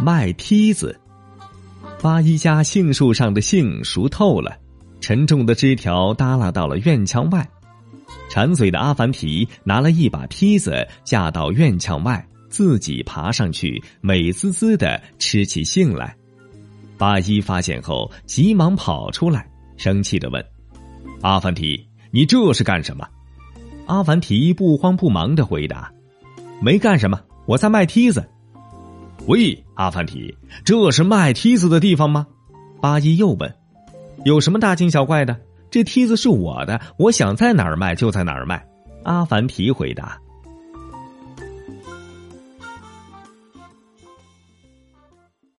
卖梯子。八一家杏树上的杏熟透了，沉重的枝条耷拉到了院墙外。馋嘴的阿凡提拿了一把梯子架到院墙外，自己爬上去，美滋滋的吃起杏来。八一发现后，急忙跑出来，生气的问：“阿凡提，你这是干什么？”阿凡提不慌不忙的回答：“没干什么，我在卖梯子。”喂，阿凡提，这是卖梯子的地方吗？八一又问：“有什么大惊小怪的？这梯子是我的，我想在哪儿卖就在哪儿卖。”阿凡提回答。